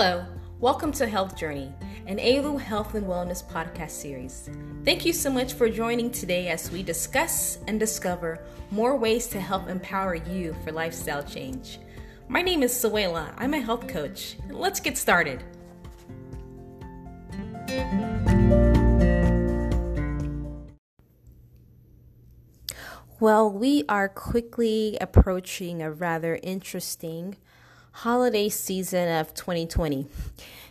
Hello, welcome to Health Journey, an ALU Health and Wellness podcast series. Thank you so much for joining today as we discuss and discover more ways to help empower you for lifestyle change. My name is Suela. I'm a health coach. Let's get started. Well, we are quickly approaching a rather interesting holiday season of 2020.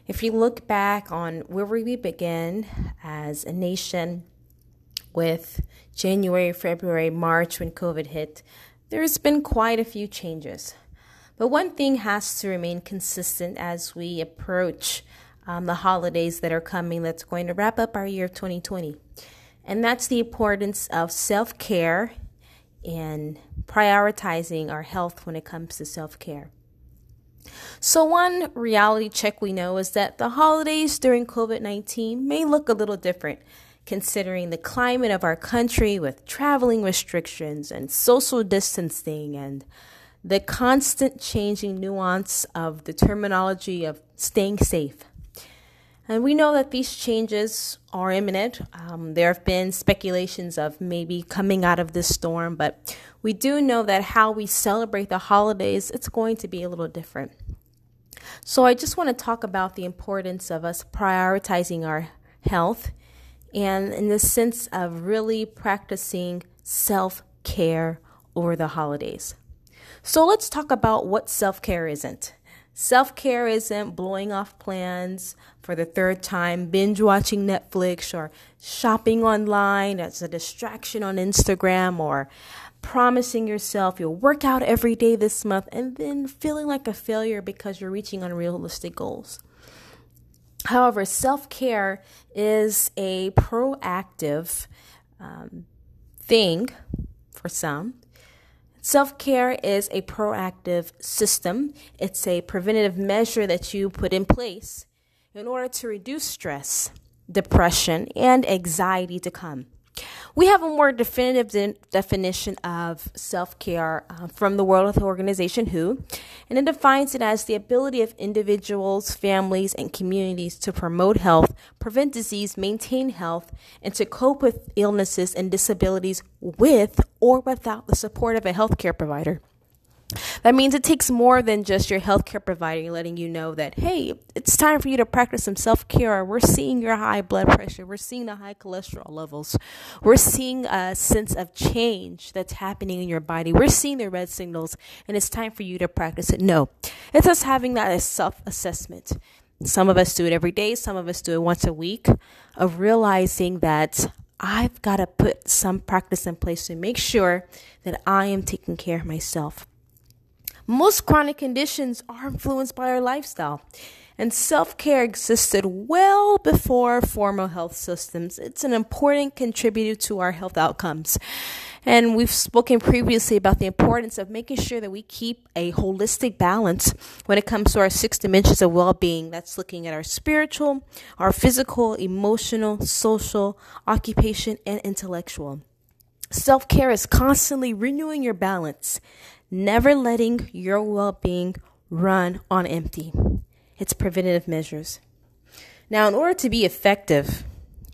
If you look back on where we began as a nation with January, February, March when COVID hit, there's been quite a few changes. But one thing has to remain consistent as we approach um, the holidays that are coming that's going to wrap up our year of 2020. And that's the importance of self care and prioritizing our health when it comes to self care. So, one reality check we know is that the holidays during COVID 19 may look a little different considering the climate of our country with traveling restrictions and social distancing and the constant changing nuance of the terminology of staying safe. And we know that these changes are imminent. Um, there have been speculations of maybe coming out of this storm, but we do know that how we celebrate the holidays, it's going to be a little different. So I just want to talk about the importance of us prioritizing our health and in the sense of really practicing self care over the holidays. So let's talk about what self care isn't. Self care isn't blowing off plans for the third time, binge watching Netflix, or shopping online as a distraction on Instagram, or promising yourself you'll work out every day this month and then feeling like a failure because you're reaching unrealistic goals. However, self care is a proactive um, thing for some Self care is a proactive system, it's a preventative measure that you put in place in order to reduce stress, depression, and anxiety to come. We have a more definitive de- definition of self care uh, from the World Health Organization, WHO, and it defines it as the ability of individuals, families, and communities to promote health, prevent disease, maintain health, and to cope with illnesses and disabilities with or without the support of a healthcare provider. That means it takes more than just your healthcare provider letting you know that, hey, it's time for you to practice some self care. We're seeing your high blood pressure. We're seeing the high cholesterol levels. We're seeing a sense of change that's happening in your body. We're seeing the red signals, and it's time for you to practice it. No, it's us having that self assessment. Some of us do it every day, some of us do it once a week, of realizing that I've got to put some practice in place to make sure that I am taking care of myself. Most chronic conditions are influenced by our lifestyle. And self care existed well before formal health systems. It's an important contributor to our health outcomes. And we've spoken previously about the importance of making sure that we keep a holistic balance when it comes to our six dimensions of well being. That's looking at our spiritual, our physical, emotional, social, occupation, and intellectual. Self care is constantly renewing your balance, never letting your well being run on empty. It's preventative measures. Now, in order to be effective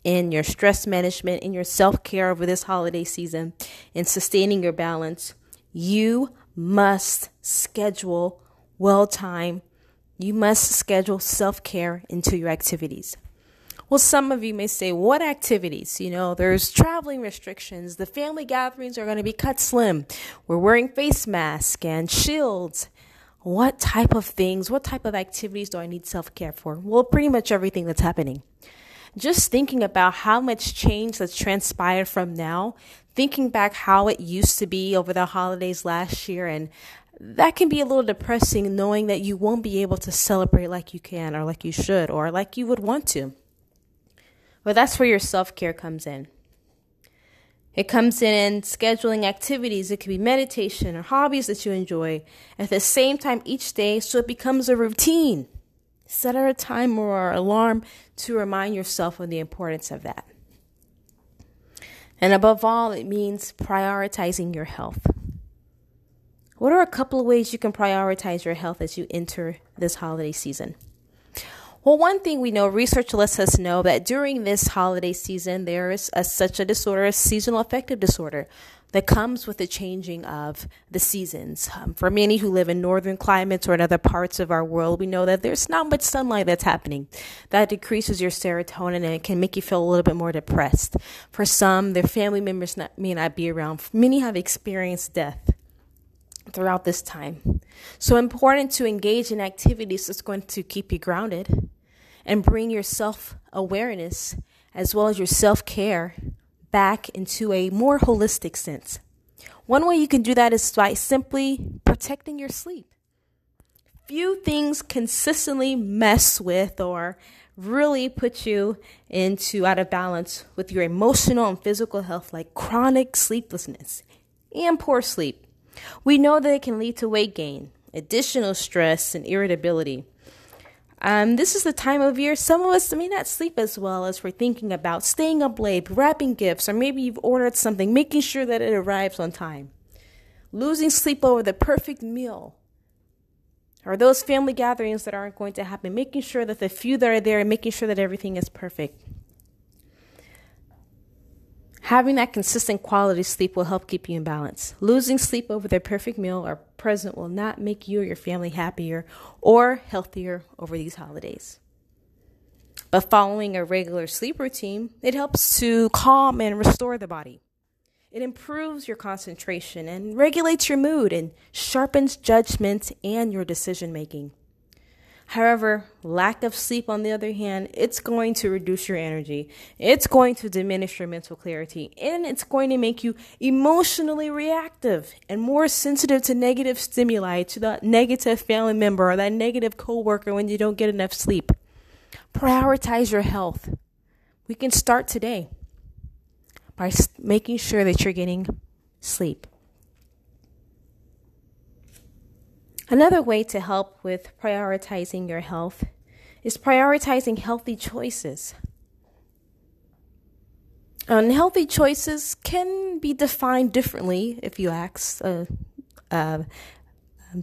in your stress management, in your self care over this holiday season, in sustaining your balance, you must schedule well time. You must schedule self care into your activities. Well, some of you may say, what activities? You know, there's traveling restrictions. The family gatherings are going to be cut slim. We're wearing face masks and shields. What type of things, what type of activities do I need self care for? Well, pretty much everything that's happening. Just thinking about how much change that's transpired from now, thinking back how it used to be over the holidays last year, and that can be a little depressing knowing that you won't be able to celebrate like you can or like you should or like you would want to. But that's where your self care comes in. It comes in scheduling activities. It could be meditation or hobbies that you enjoy at the same time each day so it becomes a routine. Set a timer or alarm to remind yourself of the importance of that. And above all, it means prioritizing your health. What are a couple of ways you can prioritize your health as you enter this holiday season? Well, one thing we know, research lets us know that during this holiday season, there is a, such a disorder, a seasonal affective disorder, that comes with the changing of the seasons. Um, for many who live in northern climates or in other parts of our world, we know that there's not much sunlight that's happening. That decreases your serotonin and it can make you feel a little bit more depressed. For some, their family members not, may not be around. Many have experienced death throughout this time. So important to engage in activities that's going to keep you grounded and bring your self awareness as well as your self care back into a more holistic sense. One way you can do that is by simply protecting your sleep. Few things consistently mess with or really put you into out of balance with your emotional and physical health like chronic sleeplessness and poor sleep. We know that it can lead to weight gain, additional stress, and irritability. Um, this is the time of year some of us may not sleep as well as we're thinking about staying up late, wrapping gifts, or maybe you've ordered something, making sure that it arrives on time. Losing sleep over the perfect meal, or those family gatherings that aren't going to happen, making sure that the few that are there making sure that everything is perfect. Having that consistent quality sleep will help keep you in balance. Losing sleep over the perfect meal or present will not make you or your family happier or healthier over these holidays. But following a regular sleep routine, it helps to calm and restore the body. It improves your concentration and regulates your mood and sharpens judgment and your decision making. However, lack of sleep, on the other hand, it's going to reduce your energy. It's going to diminish your mental clarity. And it's going to make you emotionally reactive and more sensitive to negative stimuli, to that negative family member or that negative coworker when you don't get enough sleep. Prioritize your health. We can start today by making sure that you're getting sleep. Another way to help with prioritizing your health is prioritizing healthy choices. Unhealthy choices can be defined differently if you ask a, a,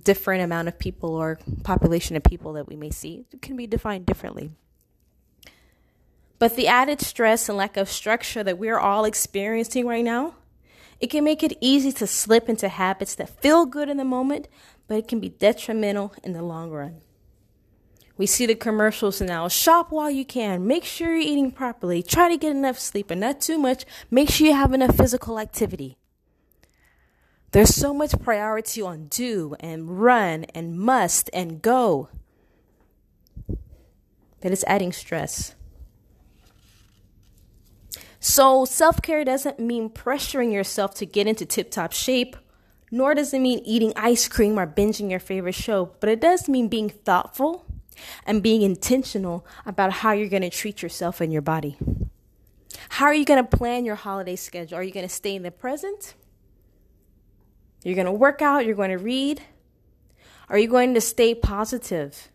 different amount of people or population of people that we may see. It can be defined differently. But the added stress and lack of structure that we're all experiencing right now, it can make it easy to slip into habits that feel good in the moment, but it can be detrimental in the long run. We see the commercials now. Shop while you can. Make sure you're eating properly. Try to get enough sleep and not too much. Make sure you have enough physical activity. There's so much priority on do and run and must and go that it's adding stress. So, self care doesn't mean pressuring yourself to get into tip top shape nor does it mean eating ice cream or binging your favorite show, but it does mean being thoughtful and being intentional about how you're going to treat yourself and your body. How are you going to plan your holiday schedule? Are you going to stay in the present? You're going to work out, you're going to read? Are you going to stay positive?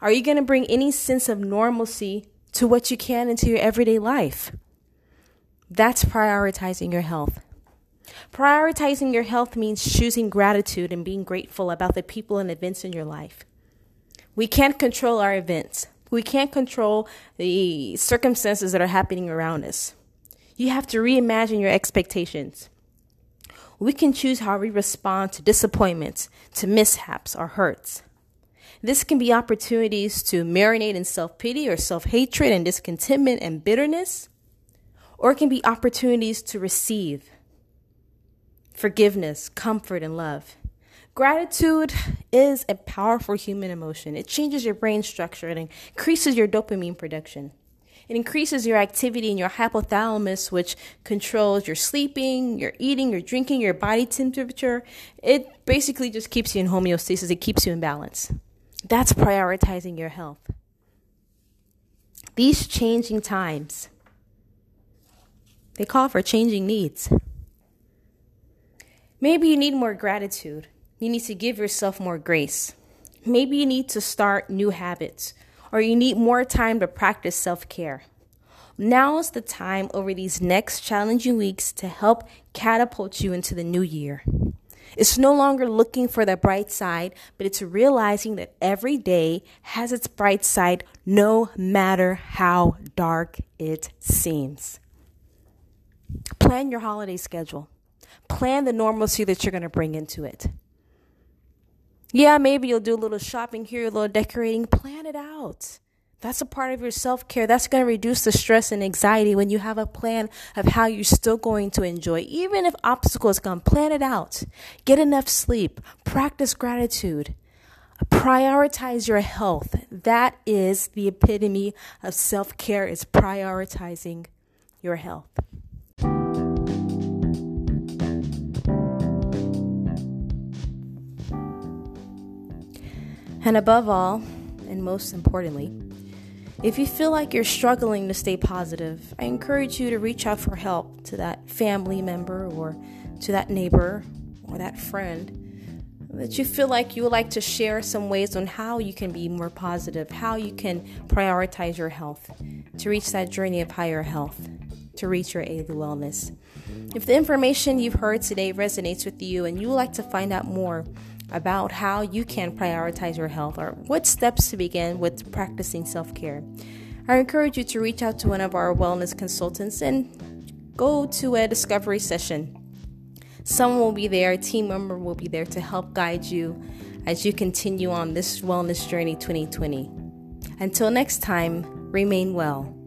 Are you going to bring any sense of normalcy to what you can into your everyday life? That's prioritizing your health. Prioritizing your health means choosing gratitude and being grateful about the people and events in your life. We can't control our events. We can't control the circumstances that are happening around us. You have to reimagine your expectations. We can choose how we respond to disappointments, to mishaps, or hurts. This can be opportunities to marinate in self pity or self hatred and discontentment and bitterness, or it can be opportunities to receive forgiveness, comfort, and love. Gratitude is a powerful human emotion. It changes your brain structure and increases your dopamine production. It increases your activity in your hypothalamus, which controls your sleeping, your eating, your drinking, your body temperature. It basically just keeps you in homeostasis, it keeps you in balance. That's prioritizing your health. These changing times, they call for changing needs. Maybe you need more gratitude. You need to give yourself more grace. Maybe you need to start new habits, or you need more time to practice self care. Now is the time over these next challenging weeks to help catapult you into the new year. It's no longer looking for the bright side, but it's realizing that every day has its bright side no matter how dark it seems. Plan your holiday schedule. Plan the normalcy that you're going to bring into it. Yeah, maybe you'll do a little shopping here, a little decorating. Plan it out. That's a part of your self care. That's going to reduce the stress and anxiety when you have a plan of how you're still going to enjoy. Even if obstacles come, plan it out. Get enough sleep. Practice gratitude. Prioritize your health. That is the epitome of self care, is prioritizing your health. And above all, and most importantly, if you feel like you're struggling to stay positive, I encourage you to reach out for help to that family member or to that neighbor or that friend that you feel like you would like to share some ways on how you can be more positive, how you can prioritize your health to reach that journey of higher health, to reach your A wellness. If the information you've heard today resonates with you and you would like to find out more, about how you can prioritize your health or what steps to begin with practicing self care. I encourage you to reach out to one of our wellness consultants and go to a discovery session. Someone will be there, a team member will be there to help guide you as you continue on this wellness journey 2020. Until next time, remain well.